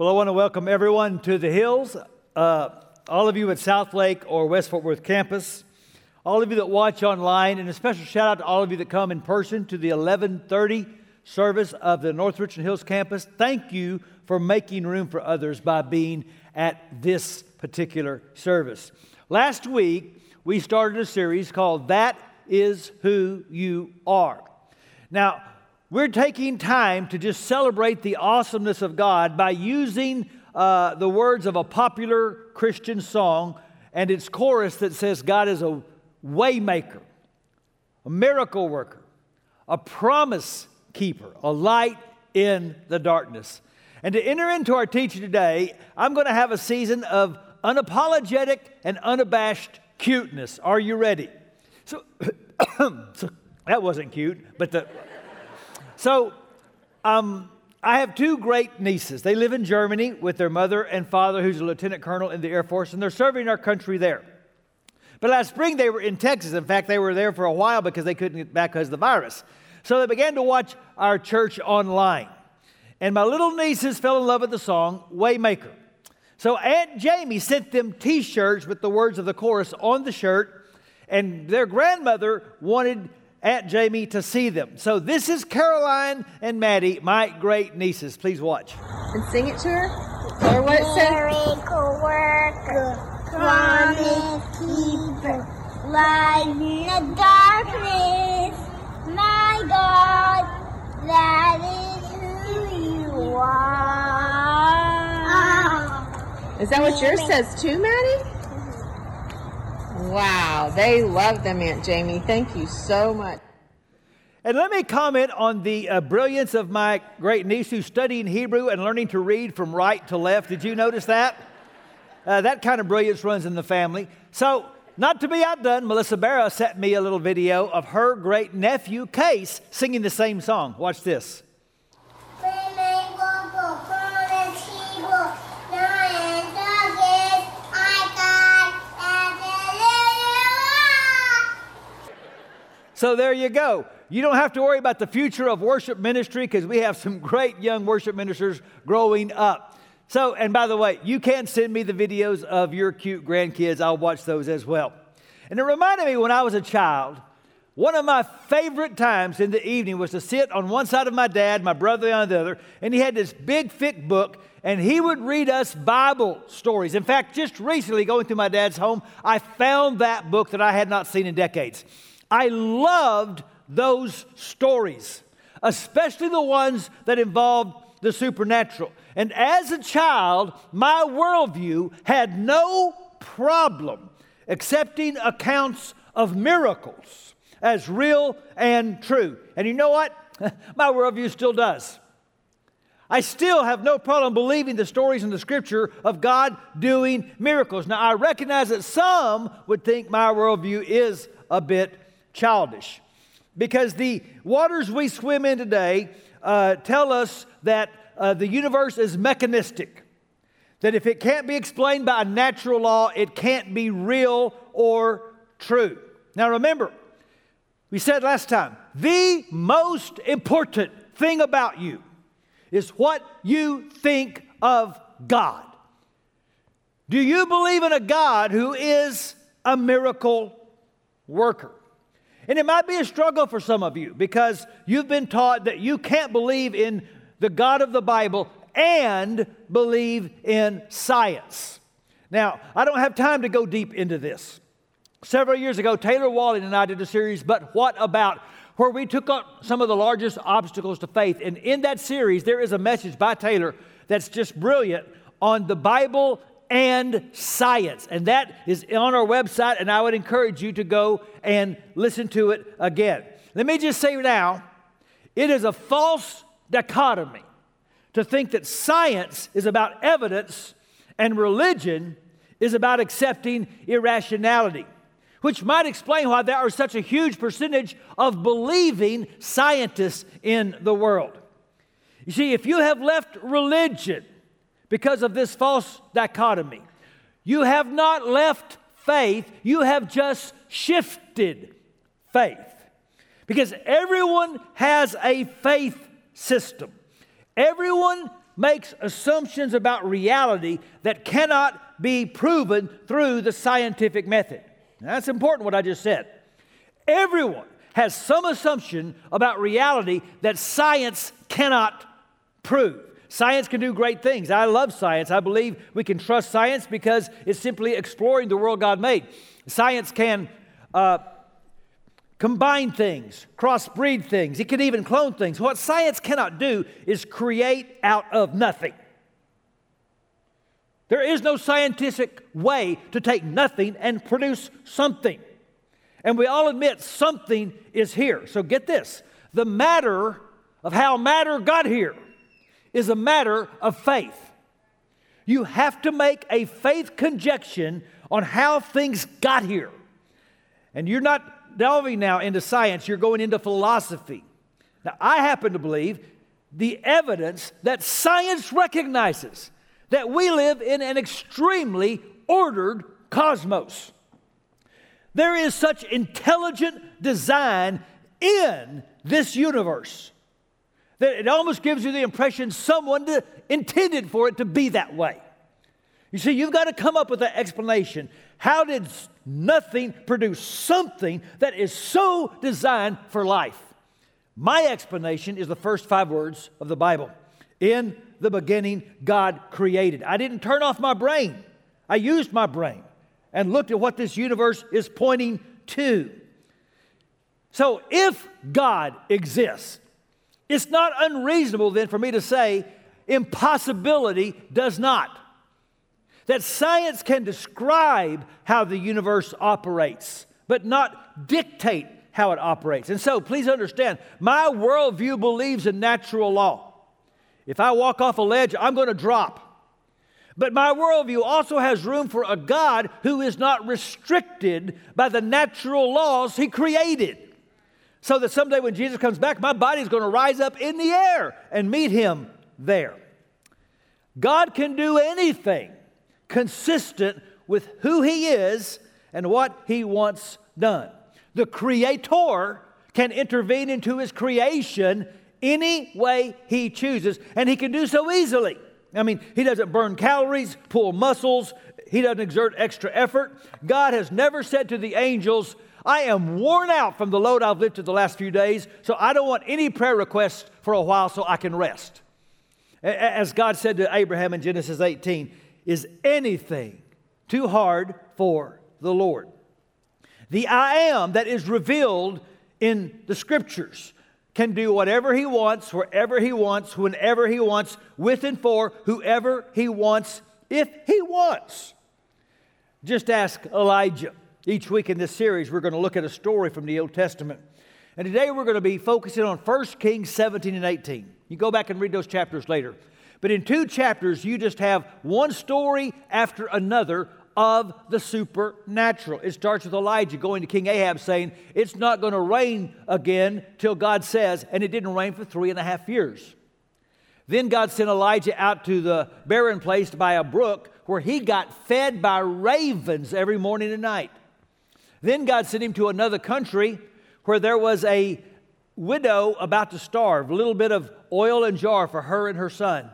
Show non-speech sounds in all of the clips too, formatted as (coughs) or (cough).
Well, I want to welcome everyone to the Hills, uh, all of you at Southlake or West Fort Worth campus, all of you that watch online, and a special shout out to all of you that come in person to the 1130 service of the North Richland Hills campus. Thank you for making room for others by being at this particular service. Last week, we started a series called That Is Who You Are. Now, we're taking time to just celebrate the awesomeness of God by using uh, the words of a popular Christian song and its chorus that says God is a waymaker, a miracle worker, a promise keeper, a light in the darkness. And to enter into our teaching today, I'm going to have a season of unapologetic and unabashed cuteness. Are you ready? So, (coughs) so that wasn't cute, but the so, um, I have two great nieces. They live in Germany with their mother and father, who's a lieutenant colonel in the Air Force, and they're serving our country there. But last spring, they were in Texas. In fact, they were there for a while because they couldn't get back because of the virus. So they began to watch our church online. And my little nieces fell in love with the song Waymaker. So Aunt Jamie sent them t shirts with the words of the chorus on the shirt, and their grandmother wanted Aunt Jamie to see them. So this is Caroline and Maddie, my great nieces. Please watch. And sing it to her? Or what it says? Miracle worker, promise keeper, light in the darkness. My God, that is who you are. Ah. Is that what yours says too, Maddie? Wow, they love them, Aunt Jamie. Thank you so much. And let me comment on the uh, brilliance of my great niece who's studying Hebrew and learning to read from right to left. Did you notice that? Uh, that kind of brilliance runs in the family. So, not to be outdone, Melissa Barra sent me a little video of her great nephew, Case, singing the same song. Watch this. So there you go. You don't have to worry about the future of worship ministry because we have some (laughs) great young worship ministers growing up. So, and by the way, you can send me the videos of your cute grandkids. I'll watch those as well. And it reminded me when I was a child, one of my favorite times in the evening was to sit on one side of my dad, my brother on the other, and he had this big, thick book, and he would read us Bible stories. In fact, just recently going through my dad's home, I found that book that I had not seen in decades. I loved those stories, especially the ones that involved the supernatural. And as a child, my worldview had no problem accepting accounts of miracles as real and true. And you know what? (laughs) my worldview still does. I still have no problem believing the stories in the scripture of God doing miracles. Now, I recognize that some would think my worldview is a bit childish. Because the waters we swim in today uh, tell us that uh, the universe is mechanistic. That if it can't be explained by a natural law, it can't be real or true. Now remember, we said last time, the most important thing about you is what you think of God. Do you believe in a God who is a miracle worker? And it might be a struggle for some of you because you've been taught that you can't believe in the God of the Bible and believe in science. Now, I don't have time to go deep into this. Several years ago, Taylor Walling and I did a series, But What About? where we took up some of the largest obstacles to faith. And in that series, there is a message by Taylor that's just brilliant on the Bible and science. And that is on our website, and I would encourage you to go and listen to it again. Let me just say now it is a false dichotomy to think that science is about evidence and religion is about accepting irrationality, which might explain why there are such a huge percentage of believing scientists in the world. You see, if you have left religion because of this false dichotomy. You have not left faith, you have just shifted faith. Because everyone has a faith system. Everyone makes assumptions about reality that cannot be proven through the scientific method. Now, that's important what I just said. Everyone has some assumption about reality that science cannot prove. Science can do great things. I love science. I believe we can trust science because it's simply exploring the world God made. Science can uh, combine things, crossbreed things, it can even clone things. What science cannot do is create out of nothing. There is no scientific way to take nothing and produce something. And we all admit something is here. So get this the matter of how matter got here is a matter of faith. You have to make a faith conjecture on how things got here. And you're not delving now into science, you're going into philosophy. Now, I happen to believe the evidence that science recognizes that we live in an extremely ordered cosmos. There is such intelligent design in this universe that it almost gives you the impression someone to, intended for it to be that way. You see, you've got to come up with an explanation. How did nothing produce something that is so designed for life? My explanation is the first five words of the Bible. In the beginning, God created. I didn't turn off my brain, I used my brain and looked at what this universe is pointing to. So, if God exists, it's not unreasonable then for me to say impossibility does not. That science can describe how the universe operates, but not dictate how it operates. And so, please understand, my worldview believes in natural law. If I walk off a ledge, I'm going to drop. But my worldview also has room for a God who is not restricted by the natural laws he created. So that someday when Jesus comes back, my body is going to rise up in the air and meet him there. God can do anything consistent with who he is and what he wants done. The Creator can intervene into his creation any way he chooses, and he can do so easily. I mean, he doesn't burn calories, pull muscles, he doesn't exert extra effort. God has never said to the angels, I am worn out from the load I've lifted the last few days, so I don't want any prayer requests for a while so I can rest. As God said to Abraham in Genesis 18, is anything too hard for the Lord? The I am that is revealed in the scriptures can do whatever he wants, wherever he wants, whenever he wants, with and for whoever he wants, if he wants. Just ask Elijah. Each week in this series, we're going to look at a story from the Old Testament. And today we're going to be focusing on 1 Kings 17 and 18. You go back and read those chapters later. But in two chapters, you just have one story after another of the supernatural. It starts with Elijah going to King Ahab saying, It's not going to rain again till God says, and it didn't rain for three and a half years. Then God sent Elijah out to the barren place by a brook where he got fed by ravens every morning and night. Then God sent him to another country where there was a widow about to starve, a little bit of oil and jar for her and her son.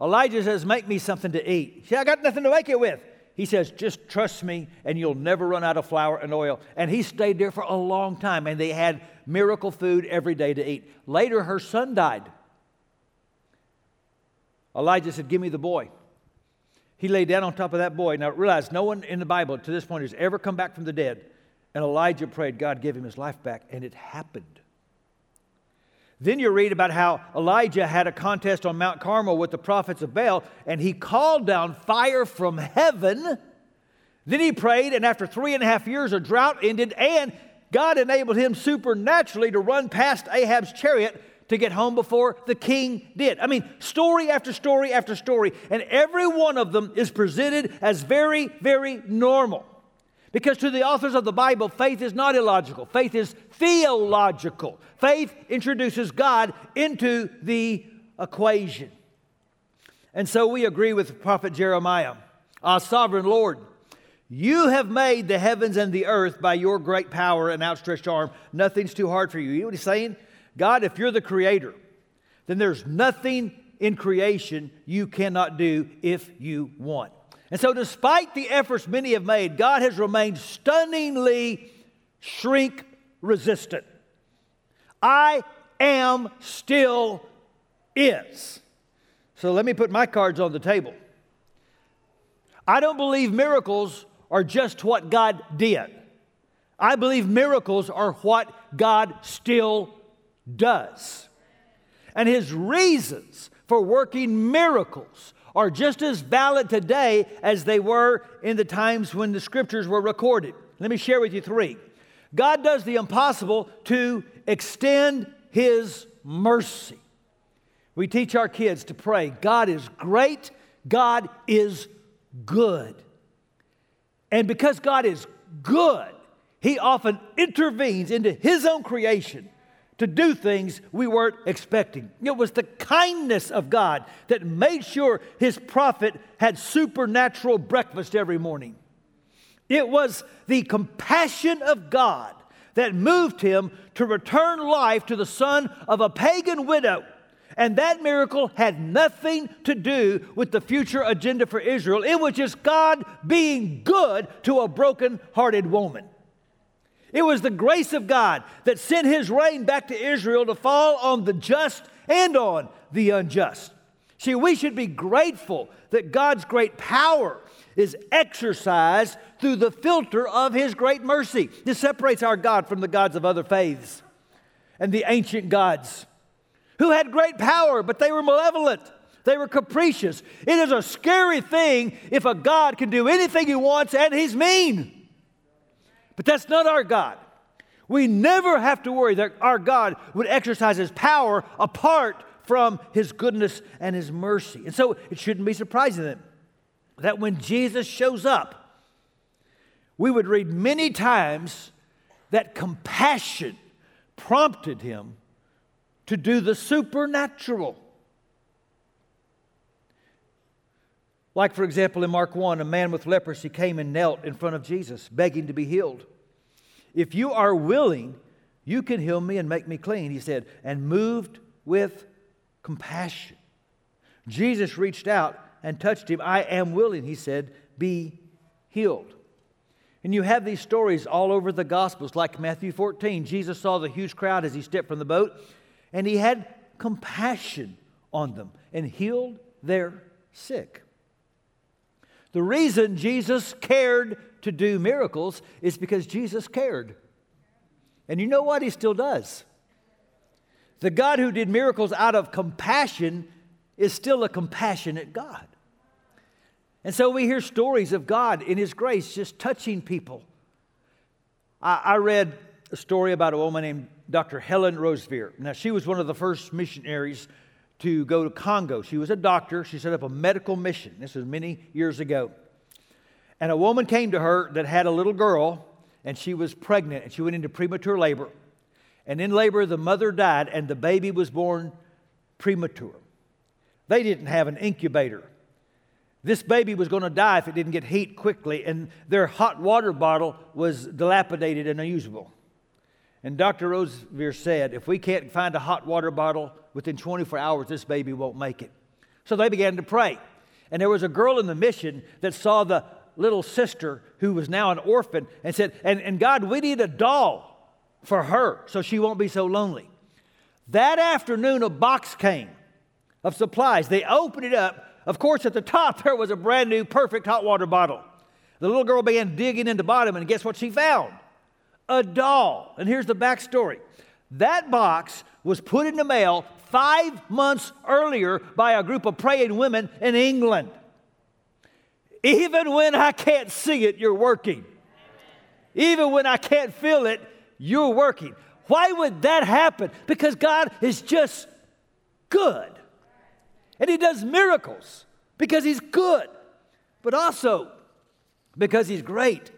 Elijah says, Make me something to eat. She I got nothing to make it with. He says, Just trust me, and you'll never run out of flour and oil. And he stayed there for a long time, and they had miracle food every day to eat. Later, her son died. Elijah said, Give me the boy. He lay down on top of that boy. Now, realize no one in the Bible to this point has ever come back from the dead. And Elijah prayed, God, give him his life back. And it happened. Then you read about how Elijah had a contest on Mount Carmel with the prophets of Baal, and he called down fire from heaven. Then he prayed, and after three and a half years, a drought ended, and God enabled him supernaturally to run past Ahab's chariot to get home before the king did. I mean, story after story after story, and every one of them is presented as very, very normal. Because to the authors of the Bible, faith is not illogical, faith is theological. Faith introduces God into the equation. And so we agree with prophet Jeremiah, our sovereign Lord. You have made the heavens and the earth by your great power and outstretched arm. Nothing's too hard for you. You know what he's saying? God, if you're the creator, then there's nothing in creation you cannot do if you want. And so, despite the efforts many have made, God has remained stunningly shrink resistant. I am still is. So, let me put my cards on the table. I don't believe miracles are just what God did. I believe miracles are what God still does. And his reasons for working miracles are just as valid today as they were in the times when the scriptures were recorded. Let me share with you three. God does the impossible to extend his mercy. We teach our kids to pray God is great, God is good. And because God is good, he often intervenes into his own creation to do things we weren't expecting. It was the kindness of God that made sure his prophet had supernatural breakfast every morning. It was the compassion of God that moved him to return life to the son of a pagan widow. And that miracle had nothing to do with the future agenda for Israel. It was just God being good to a broken hearted woman. It was the grace of God that sent his rain back to Israel to fall on the just and on the unjust. See, we should be grateful that God's great power is exercised through the filter of his great mercy. This separates our God from the gods of other faiths and the ancient gods who had great power, but they were malevolent. They were capricious. It is a scary thing if a God can do anything he wants and he's mean. But that's not our God. We never have to worry that our God would exercise his power apart from his goodness and his mercy. And so it shouldn't be surprising that, that when Jesus shows up, we would read many times that compassion prompted him to do the supernatural. Like, for example, in Mark 1, a man with leprosy came and knelt in front of Jesus, begging to be healed. If you are willing, you can heal me and make me clean, he said, and moved with compassion. Jesus reached out and touched him. I am willing, he said, be healed. And you have these stories all over the Gospels, like Matthew 14. Jesus saw the huge crowd as he stepped from the boat, and he had compassion on them and healed their sick. The reason Jesus cared to do miracles is because Jesus cared. And you know what? He still does. The God who did miracles out of compassion is still a compassionate God. And so we hear stories of God in His grace just touching people. I, I read a story about a woman named Dr. Helen Roseveare. Now, she was one of the first missionaries to go to Congo. She was a doctor. She set up a medical mission. This was many years ago. And a woman came to her that had a little girl, and she was pregnant, and she went into premature labor. And in labor, the mother died, and the baby was born premature. They didn't have an incubator. This baby was going to die if it didn't get heat quickly, and their hot water bottle was dilapidated and unusable. And Dr. Roseveare said, if we can't find a hot water bottle within 24 hours, this baby won't make it. So they began to pray. And there was a girl in the mission that saw the little sister who was now an orphan and said, and, and God, we need a doll for her so she won't be so lonely. That afternoon, a box came of supplies. They opened it up. Of course, at the top, (laughs) there was a brand new, perfect hot water bottle. The little girl began digging in the bottom, and guess what she found? A doll. And here's the backstory that box was put in the mail five months earlier by a group of praying women in England. Even when I can't see it, you're working. Even when I can't feel it, you're working. Why would that happen? Because God is just good. And He does miracles because He's good, but also because He's great.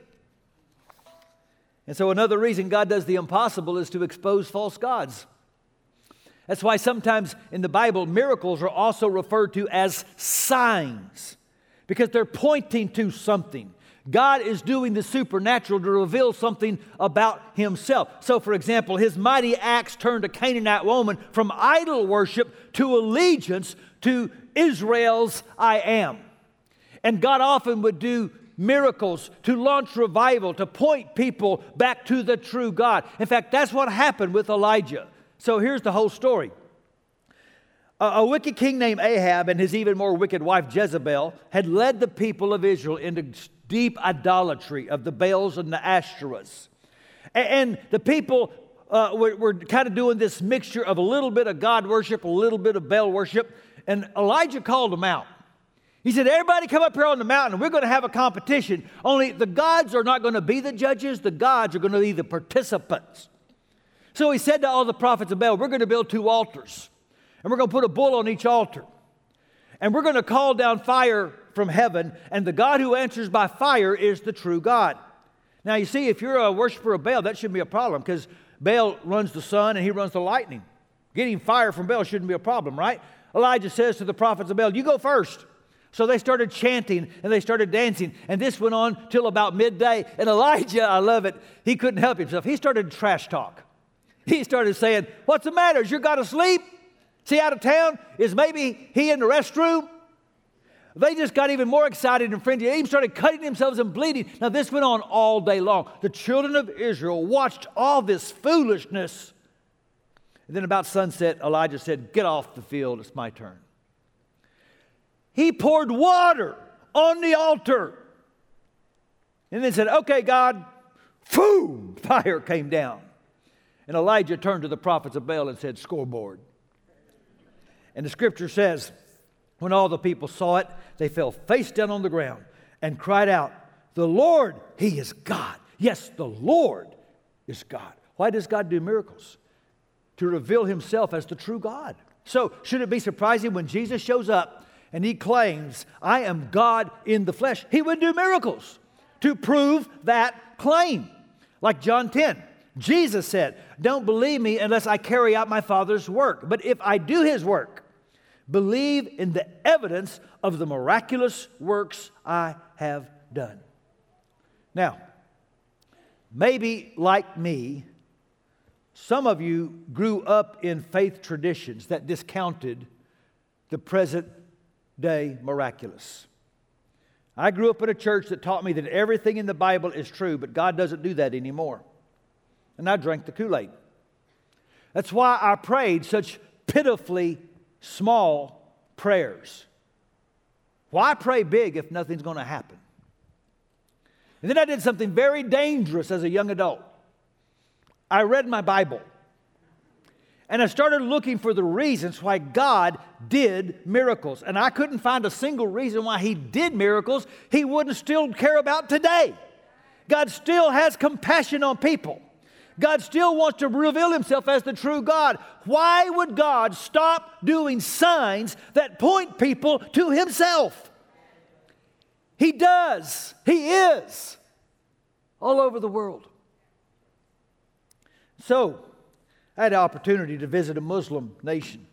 And so, another reason God does the impossible is to expose false gods. That's why sometimes in the Bible, miracles are also referred to as signs because they're pointing to something. God is doing the supernatural to reveal something about himself. So, for example, his mighty acts turned a Canaanite woman from idol worship to allegiance to Israel's I am. And God often would do miracles to launch revival, to point people back to the true God. In fact, that's what happened with Elijah. So here's the whole story. A, a wicked king named Ahab and his even more wicked wife Jezebel had led the people of Israel into deep idolatry of the Baals and the Ashtoreths. And, and the people uh, were, were kind of doing this mixture of a little bit of God worship, a little bit of Baal worship. And Elijah called them out. He said, Everybody come up here on the mountain, we're going to have a competition. Only the gods are not going to be the judges, the gods are going to be the participants. So he said to all the prophets of Baal, We're going to build two altars, and we're going to put a bull on each altar. And we're going to call down fire from heaven, and the God who answers by fire is the true God. Now, you see, if you're a worshiper of Baal, that shouldn't be a problem because Baal runs the sun and he runs the lightning. Getting fire from Baal shouldn't be a problem, right? Elijah says to the prophets of Baal, You go first. So they started chanting and they started dancing. And this went on till about midday. And Elijah, I love it, he couldn't help himself. He started trash talk. He started saying, What's the matter? Is your God asleep? Is he out of town? Is maybe he in the restroom? They just got even more excited and frenzied. They even started cutting themselves and bleeding. Now, this went on all day long. The children of Israel watched all this foolishness. And then, about sunset, Elijah said, Get off the field, it's my turn. He poured water on the altar and then said, Okay, God, boom, (laughs) fire came down. And Elijah turned to the prophets of Baal and said, Scoreboard. And the scripture says, when all the people saw it, they fell face down on the ground and cried out, The Lord, He is God. Yes, the Lord is God. Why does God do miracles? To reveal Himself as the true God. So, should it be surprising when Jesus shows up and He claims, I am God in the flesh? He would do miracles to prove that claim. Like John 10. Jesus said, Don't believe me unless I carry out my Father's work. But if I do His work, Believe in the evidence of the miraculous works I have done. Now, maybe like me, some of you grew up in faith traditions that discounted the present day miraculous. I grew up in a church that taught me that everything in the Bible is true, but God doesn't do that anymore. And I drank the Kool Aid. That's why I prayed such pitifully small prayers. Why pray big if nothing's going to happen? And then I did something very dangerous as a young adult. I read my Bible. And I started looking for the reasons why God did miracles. And I couldn't find a single reason why He did miracles He wouldn't still care about today. God still has compassion on people. God still wants to reveal himself as the true God. Why would God stop doing signs that point people to himself? He does. He is all over the world. So, I had the opportunity to visit a Muslim nation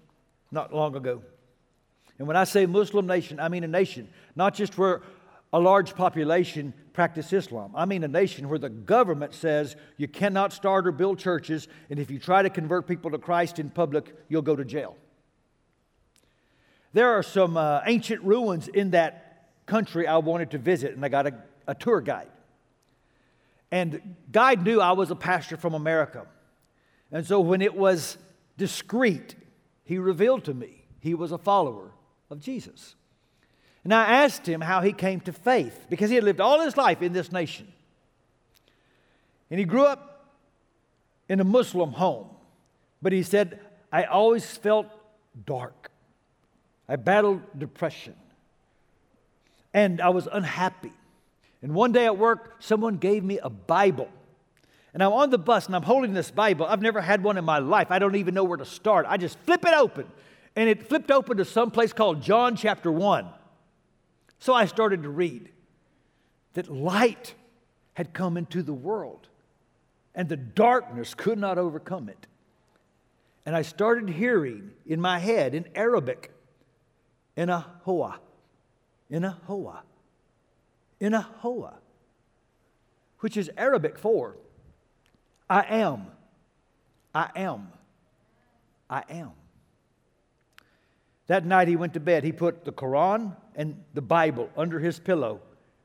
not long ago. And when I say Muslim nation, I mean a nation, not just where a large population practice Islam. I mean, a nation where the government says you cannot start or build churches, and if you try to convert people to Christ in public, you'll go to jail. There are some uh, ancient ruins in that country I wanted to visit, and I got a, a tour guide. And guide knew I was a pastor from America. And so when it was discreet, he revealed to me he was a follower of Jesus. And I asked him how he came to faith because he had lived all his life in this nation. And he grew up in a Muslim home. But he said, I always felt dark. I battled depression. And I was unhappy. And one day at work, someone gave me a Bible. And I'm on the bus and I'm holding this Bible. I've never had one in my life. I don't even know where to start. I just flip it open. And it flipped open to some place called John chapter 1. So I started to read that light had come into the world and the darkness could not overcome it. And I started hearing in my head in Arabic, in a hoa, in a hoa, in a hoa, which is Arabic for I am, I am, I am. That night he went to bed. He put the Quran and the Bible under his pillow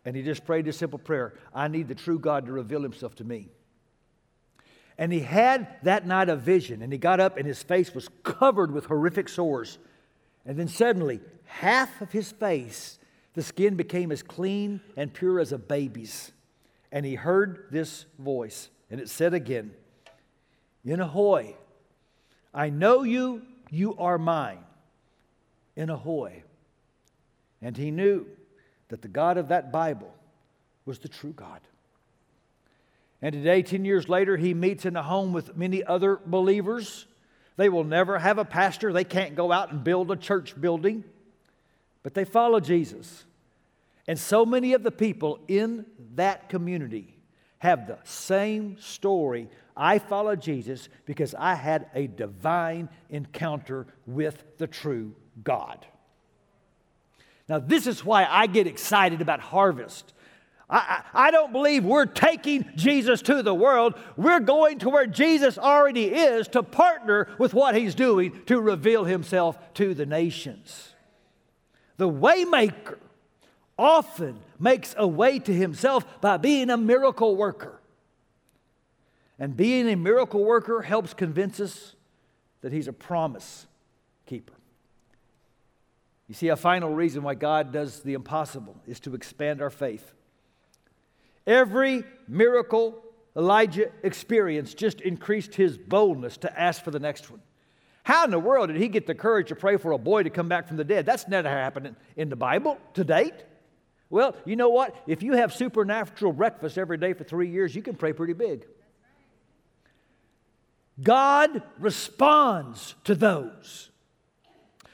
and he just prayed a simple prayer I need the true God to reveal himself to me. And he had that night a vision, and he got up, and his face was covered with horrific sores. And then suddenly, half of his face, the skin became as clean and pure as a baby's. And he heard this voice, and it said again, In Ahoy, I know you, you are mine. In Ahoy. And he knew that the God of that Bible was the true God. And today, 10 years later, he meets in a home with many other believers. They will never have a pastor, they can't go out and build a church building, but they follow Jesus. And so many of the people in that community have the same story. I followed Jesus because I had a divine encounter with the true God. Now, this is why I get excited about harvest. I, I, don't believe we're taking Jesus to the world. We're going to where Jesus already is to partner with what he's doing to reveal himself to the nations. The waymaker often makes a way to himself by being a miracle worker. And being a miracle worker helps convince us that he's a promise keeper. You see, a final reason why God does the impossible is to expand our faith. Every miracle Elijah experienced just increased his boldness to ask for the next one. How in the world did he get the courage to pray for a boy to come back from the dead? That's never happened in the Bible to date. Well, you know what? If you have supernatural breakfast every day for three years, you can pray pretty big. God responds to those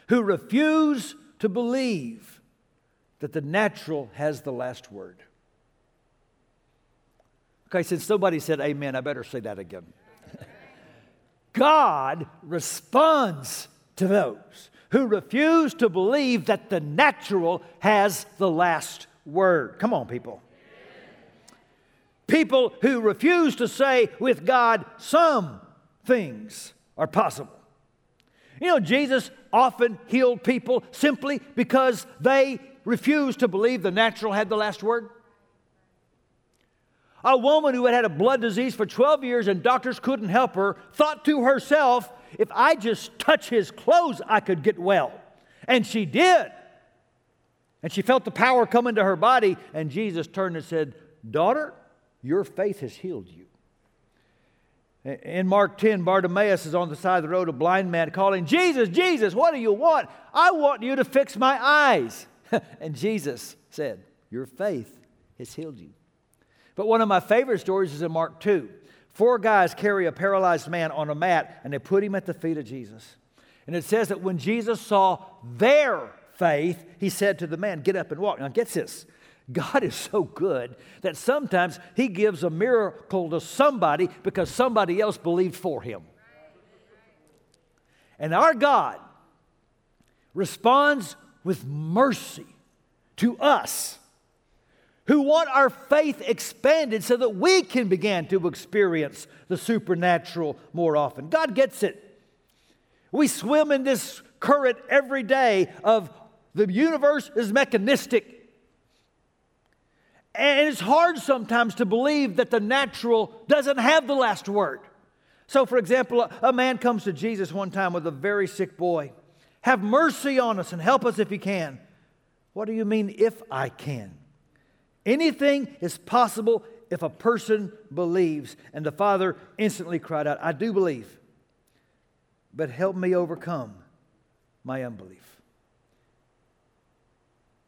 who refuse to believe that the natural has the last word. Okay, since somebody said amen, I better say that again. (laughs) God responds to those who refuse to believe that the natural has the last word. Come on, people. People who refuse to say with God, some things are possible. You know, Jesus often healed people simply because they refused to believe the natural had the last word. A woman who had had a blood disease for 12 years and doctors couldn't help her thought to herself, if I just touch his clothes, I could get well. And she did. And she felt the power come into her body, and Jesus turned and said, Daughter, your faith has healed you. In Mark 10, Bartimaeus is on the side of the road, a blind man calling, Jesus, Jesus, what do you want? I want you to fix my eyes. (laughs) and Jesus said, Your faith has healed you. But one of my favorite stories is in Mark 2. Four guys carry a paralyzed man on a mat and they put him at the feet of Jesus. And it says that when Jesus saw their faith, he said to the man, Get up and walk. Now, get this. God is so good that sometimes He gives a miracle to somebody because somebody else believed for Him. And our God responds with mercy to us who want our faith expanded so that we can begin to experience the supernatural more often. God gets it. We swim in this current every day of the universe is mechanistic. And it's hard sometimes to believe that the natural doesn't have the last word. So, for example, a man comes to Jesus one time with a very sick boy. Have mercy on us and help us if you can. What do you mean, if I can? Anything is possible if a person believes. And the father instantly cried out, I do believe, but help me overcome my unbelief.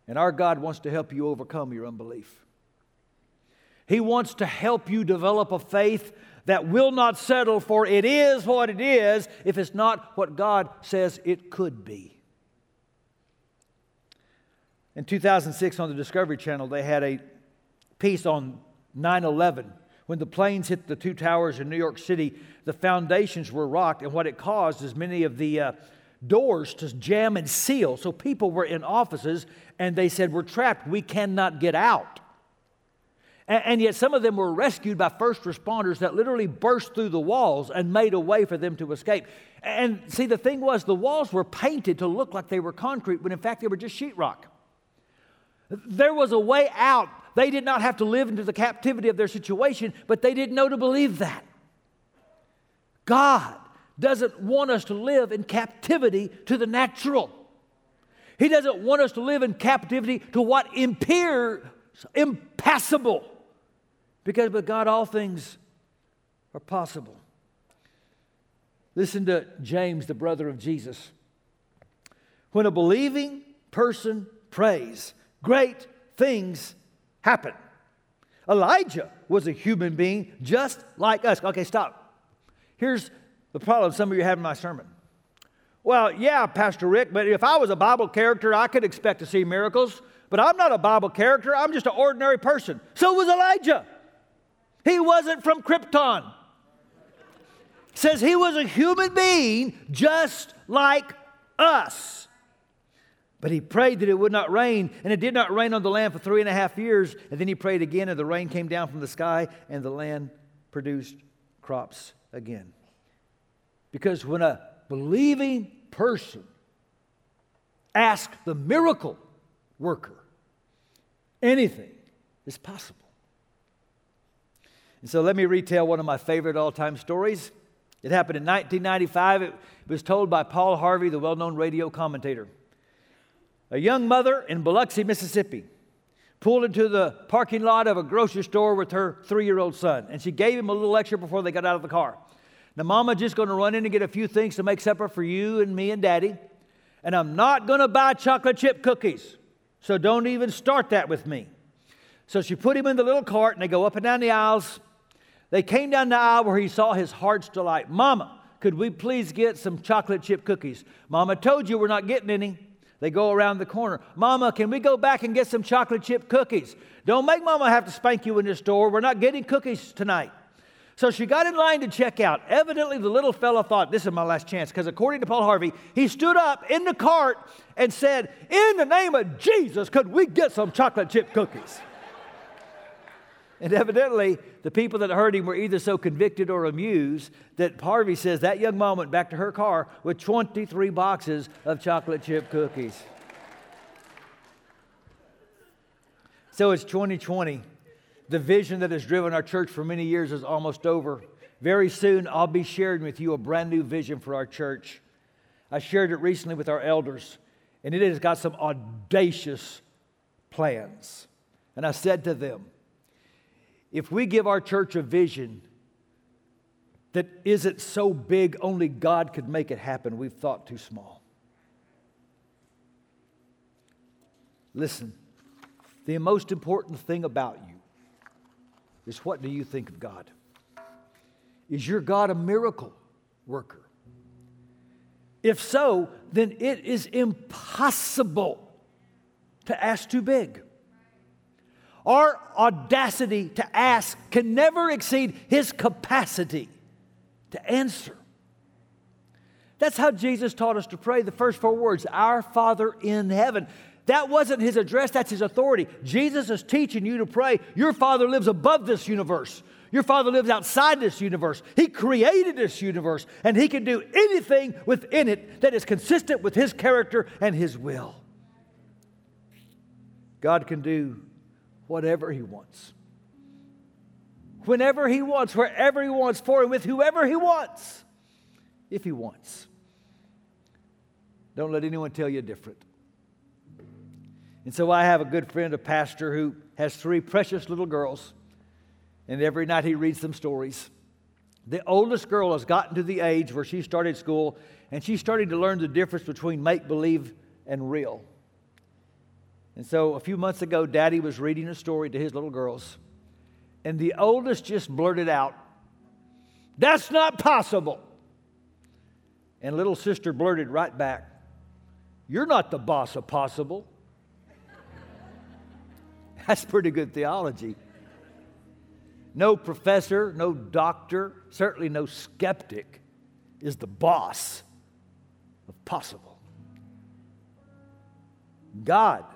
And our God wants to help you overcome your unbelief. He wants to help you develop a faith that will not settle for it is what it is if it's not what God says it could be. In 2006 on the Discovery Channel, they had a piece on 9 11. When the planes hit the two towers in New York City, the foundations were rocked, and what it caused is many of the uh, doors to jam and seal. So people were in offices and they said, We're trapped, we cannot get out. And, yet, some of them were rescued by first responders that literally burst through the walls and made a way for them to escape. And see, the thing was, the walls were painted to look like they were concrete, when in fact they were just sheetrock. There was a way out. They did not have to live into the captivity of their situation, but they didn't know to believe that. God doesn't want us to live in captivity to the natural. He doesn't want us to live in captivity to what appears impassable. Because with God, all things are possible. Listen to James, the brother of Jesus. When a believing person prays, great things happen. Elijah was a human being just like us. Okay, stop. Here's the problem some of you have in my sermon. Well, yeah, Pastor Rick, but if I was a Bible character, I could expect to see miracles. But I'm not a Bible character, I'm just an ordinary person. So was Elijah. He wasn't from Krypton. says he was a human being just like us. But he prayed that it would not rain, and it did not rain on the land for three and a half years. And then he prayed again, and the rain came down from the sky, and the land produced crops again. Because when a believing person asks the miracle worker, anything is possible. And so let me retell one of my favorite all time stories. It happened in 1995. It was told by Paul Harvey, the well known radio commentator. A young mother in Biloxi, Mississippi, pulled into the parking lot of a grocery store with her three year old son, and she gave him a little lecture before they got out of the car. Now, Mama just going to run in and get a few things to make supper for you and me and Daddy, and I'm not going to buy chocolate chip cookies, so don't even start that with me. So she put him in the little cart, and they go up and down the aisles. They came down the aisle where he saw his heart's delight. Mama, could we please get some chocolate chip cookies? Mama told you we're not getting any. They go around the corner. Mama, can we go back and get some chocolate chip cookies? Don't make Mama have to spank you in this store. We're not getting cookies tonight. So she got in line to check out. Evidently, the little fella thought, This is my last chance, because according to Paul Harvey, he stood up in the cart and said, In the name of Jesus, could we get some chocolate chip cookies? And evidently, the people that heard him were either so convicted or amused that Harvey says that young mom went back to her car with 23 boxes of chocolate chip cookies. So it's 2020. The vision that has driven our church for many years is almost over. Very soon, I'll be sharing with you a brand new vision for our church. I shared it recently with our elders, and it has got some audacious plans. And I said to them, if we give our church a vision that isn't so big only God could make it happen, we've thought too small. Listen, the most important thing about you is what do you think of God? Is your God a miracle worker? If so, then it is impossible to ask too big. Our audacity to ask can never exceed his capacity to answer. That's how Jesus taught us to pray the first four words Our Father in heaven. That wasn't his address, that's his authority. Jesus is teaching you to pray. Your Father lives above this universe. Your Father lives outside this universe. He created this universe, and He can do anything within it that is consistent with His character and His will. God can do whatever He wants. Whenever He wants, wherever He wants, for and with whoever He wants, if He wants. Don't let anyone tell you different. And so I have a good friend, a pastor, who has three precious little girls, and every night he reads them stories. The oldest girl has gotten to the age where she started school, and she's starting to learn the difference between make believe and real. And so a few months ago, Daddy was reading a story to his little girls, and the oldest just blurted out, That's not possible. And little sister blurted right back, You're not the boss of possible. (laughs) That's pretty good theology. No professor, no doctor, certainly no skeptic is the boss of possible. God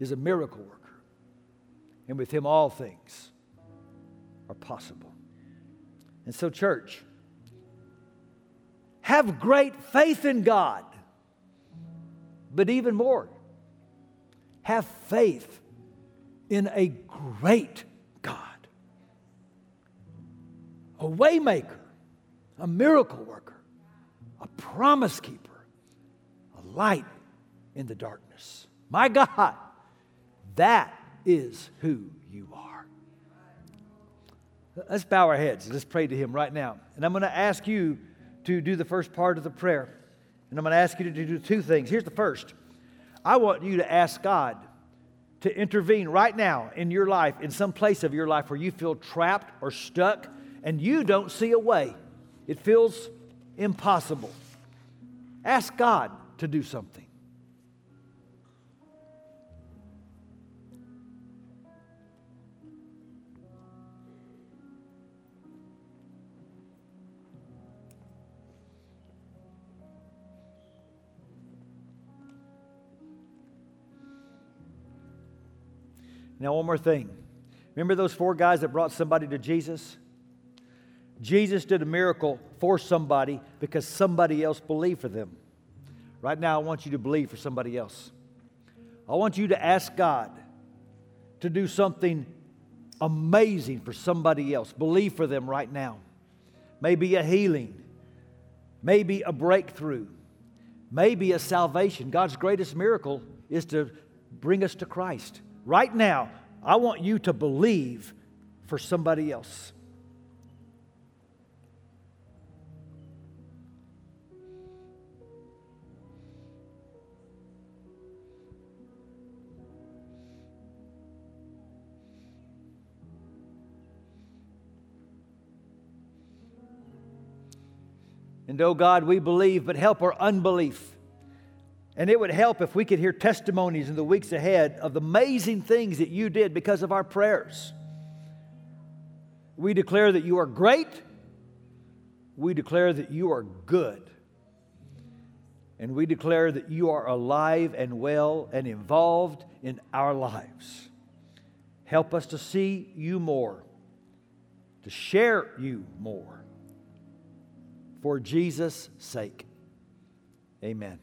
is a miracle worker. And with him, all things are possible. And so, church, have great faith in God, but even more, have faith in a great God, a waymaker, a miracle worker, a promise keeper, a light in the darkness. My God, that is who you are. Let's bow our heads. Let's pray to Him right now. And I'm going to ask you to do the first part of the prayer. And I'm going to ask you to do two things. Here's the first I want you to ask God to intervene right now in your life, in some place of your life where you feel trapped or stuck and you don't see a way. It feels impossible. Ask God to do something. Now, one more thing. Remember those four guys that brought somebody to Jesus? Jesus did a miracle for somebody because somebody else believed for them. Right now, I want you to believe for somebody else. I want you to ask God to do something amazing for somebody else. Believe for them right now. Maybe a healing, maybe a breakthrough, maybe a salvation. God's greatest miracle is to bring us to Christ. Right now, I want you to believe for somebody else. And oh God, we believe, but help our unbelief. And it would help if we could hear testimonies in the weeks ahead of the amazing things that you did because of our prayers. We declare that you are great. We declare that you are good. And we declare that you are alive and well and involved in our lives. Help us to see you more, to share you more. For Jesus' sake, amen.